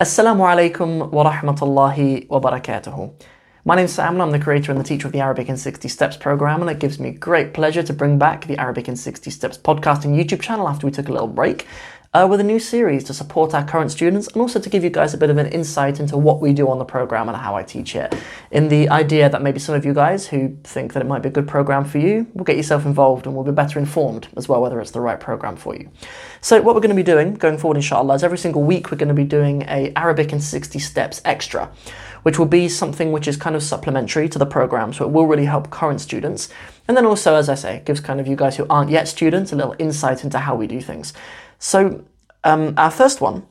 Assalamu alaikum wa rahmatullahi wa barakatuhu. My name is Sam, I'm the creator and the teacher of the Arabic in 60 Steps program, and it gives me great pleasure to bring back the Arabic in 60 Steps podcast and YouTube channel after we took a little break uh, with a new series to support our current students and also to give you guys a bit of an insight into what we do on the program and how I teach it. In the idea that maybe some of you guys who think that it might be a good program for you will get yourself involved and will be better informed as well whether it's the right program for you. So, what we're going to be doing going forward, inshallah, is every single week we're going to be doing a Arabic in 60 steps extra which will be something which is kind of supplementary to the program, so it will really help current students. And then also, as I say, gives kind of you guys who aren't yet students a little insight into how we do things. So, um, our first one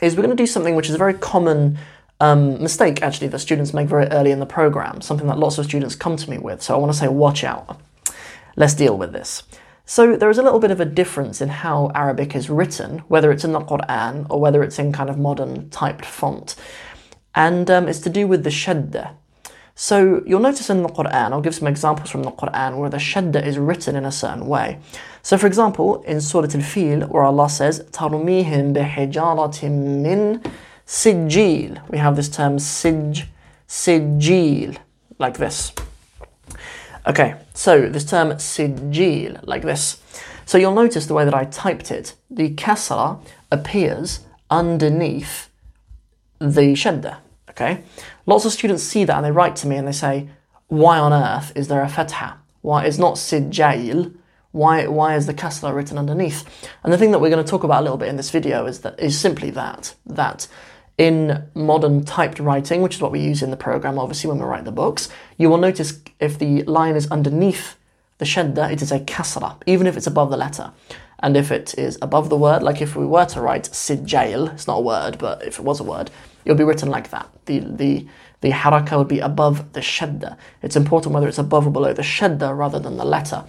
is we're going to do something which is a very common um, mistake, actually, that students make very early in the program, something that lots of students come to me with. So, I want to say, watch out. Let's deal with this. So, there is a little bit of a difference in how Arabic is written, whether it's in the Quran or whether it's in kind of modern typed font. And um, it's to do with the shadda. So you'll notice in the Quran, I'll give some examples from the Quran where the shadda is written in a certain way. So for example, in Surah Al-Fil, where Allah says, تَرْمِيهِمْ بِحِجَارَةٍ مِّن سِجِّيل. We have this term sij, sijil, like this. Okay, so this term sijil, like this. So you'll notice the way that I typed it. The kasra appears underneath the shadda. Okay, lots of students see that and they write to me and they say, "Why on earth is there a fatha? Why is not sijil? Why why is the kasra written underneath?" And the thing that we're going to talk about a little bit in this video is that is simply that that in modern typed writing, which is what we use in the program, obviously when we write the books, you will notice if the line is underneath the shadda, it is a kasra, even if it's above the letter. And if it is above the word, like if we were to write sijail, it's not a word, but if it was a word, it would be written like that. The, the, the haraka would be above the shadda. It's important whether it's above or below the shadda rather than the letter.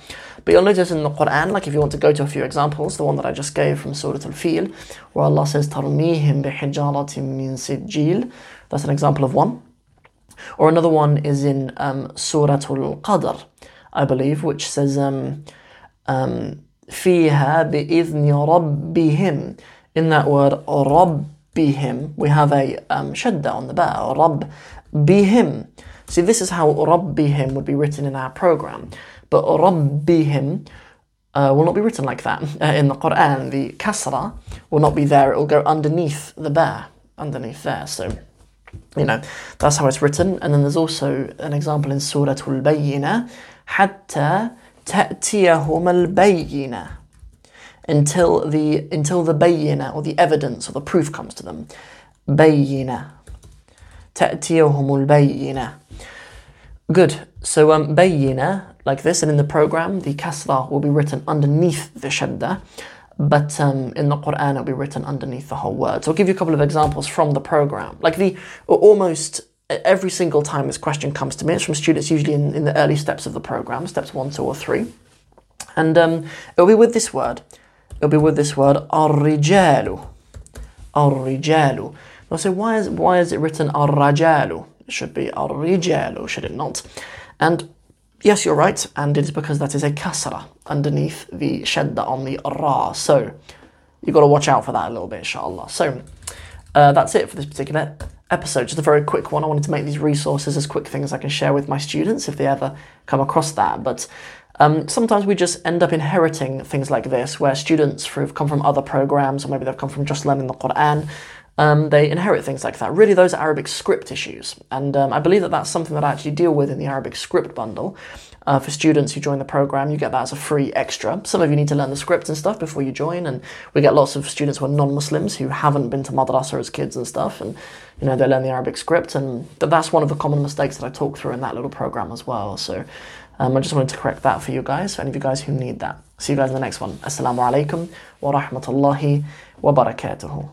But you'll notice in the Quran, like if you want to go to a few examples, the one that I just gave from Surah Al-Fil, where Allah says, تَرْمِيهِمْ بِحِجَارَةٍ مِّن سِجِّيل That's an example of one. Or another one is in um, Surah Al-Qadr, I believe, which says, um, um, فِيهَا بِإِذْنِ رَبِّهِمْ In that word, رَبِّ bihim, we have a um, shadda on the ba, Rabb bihim. See, this is how Rabbihim would be written in our program. But Rabbihim uh, will not be written like that. Uh, in the Quran, the kasra will not be there, it will go underneath the ba, underneath there. So, you know, that's how it's written. And then there's also an example in Surah Al-Bayyinah, حتى تأتيهم البينة until the until the bayina or the evidence or the proof comes to them. Bayina. تأتيهم البينة. Good. So um, bayina, like this, and in the program, the kasra will be written underneath the shadda, but um, in the Quran it'll be written underneath the whole word. So I'll give you a couple of examples from the program. Like the almost every single time this question comes to me, it's from students usually in, in the early steps of the program, steps one, two, or three. And um, it'll be with this word. It'll be with this word, ar-rijalu. Ar-rijalu. I say, why is, why is it written ar-rajalu? It should be ar-rijalu, should it not? And yes you're right and it is because that is a kasra underneath the shadda on the ra. So you've got to watch out for that a little bit inshallah. So uh, that's it for this particular episode. Just a very quick one. I wanted to make these resources as quick things I can share with my students if they ever come across that. But um, sometimes we just end up inheriting things like this, where students who've come from other programs, or maybe they've come from just learning the Quran, um, they inherit things like that. Really, those are Arabic script issues. And um, I believe that that's something that I actually deal with in the Arabic script bundle. Uh, for students who join the program, you get that as a free extra. Some of you need to learn the script and stuff before you join, and we get lots of students who are non-Muslims who haven't been to madrasa as kids and stuff, and you know they learn the Arabic script, and that's one of the common mistakes that I talk through in that little program as well. So um, I just wanted to correct that for you guys, for any of you guys who need that. See you guys in the next one. Assalamu alaikum wa rahmatullahi wa barakatuhu.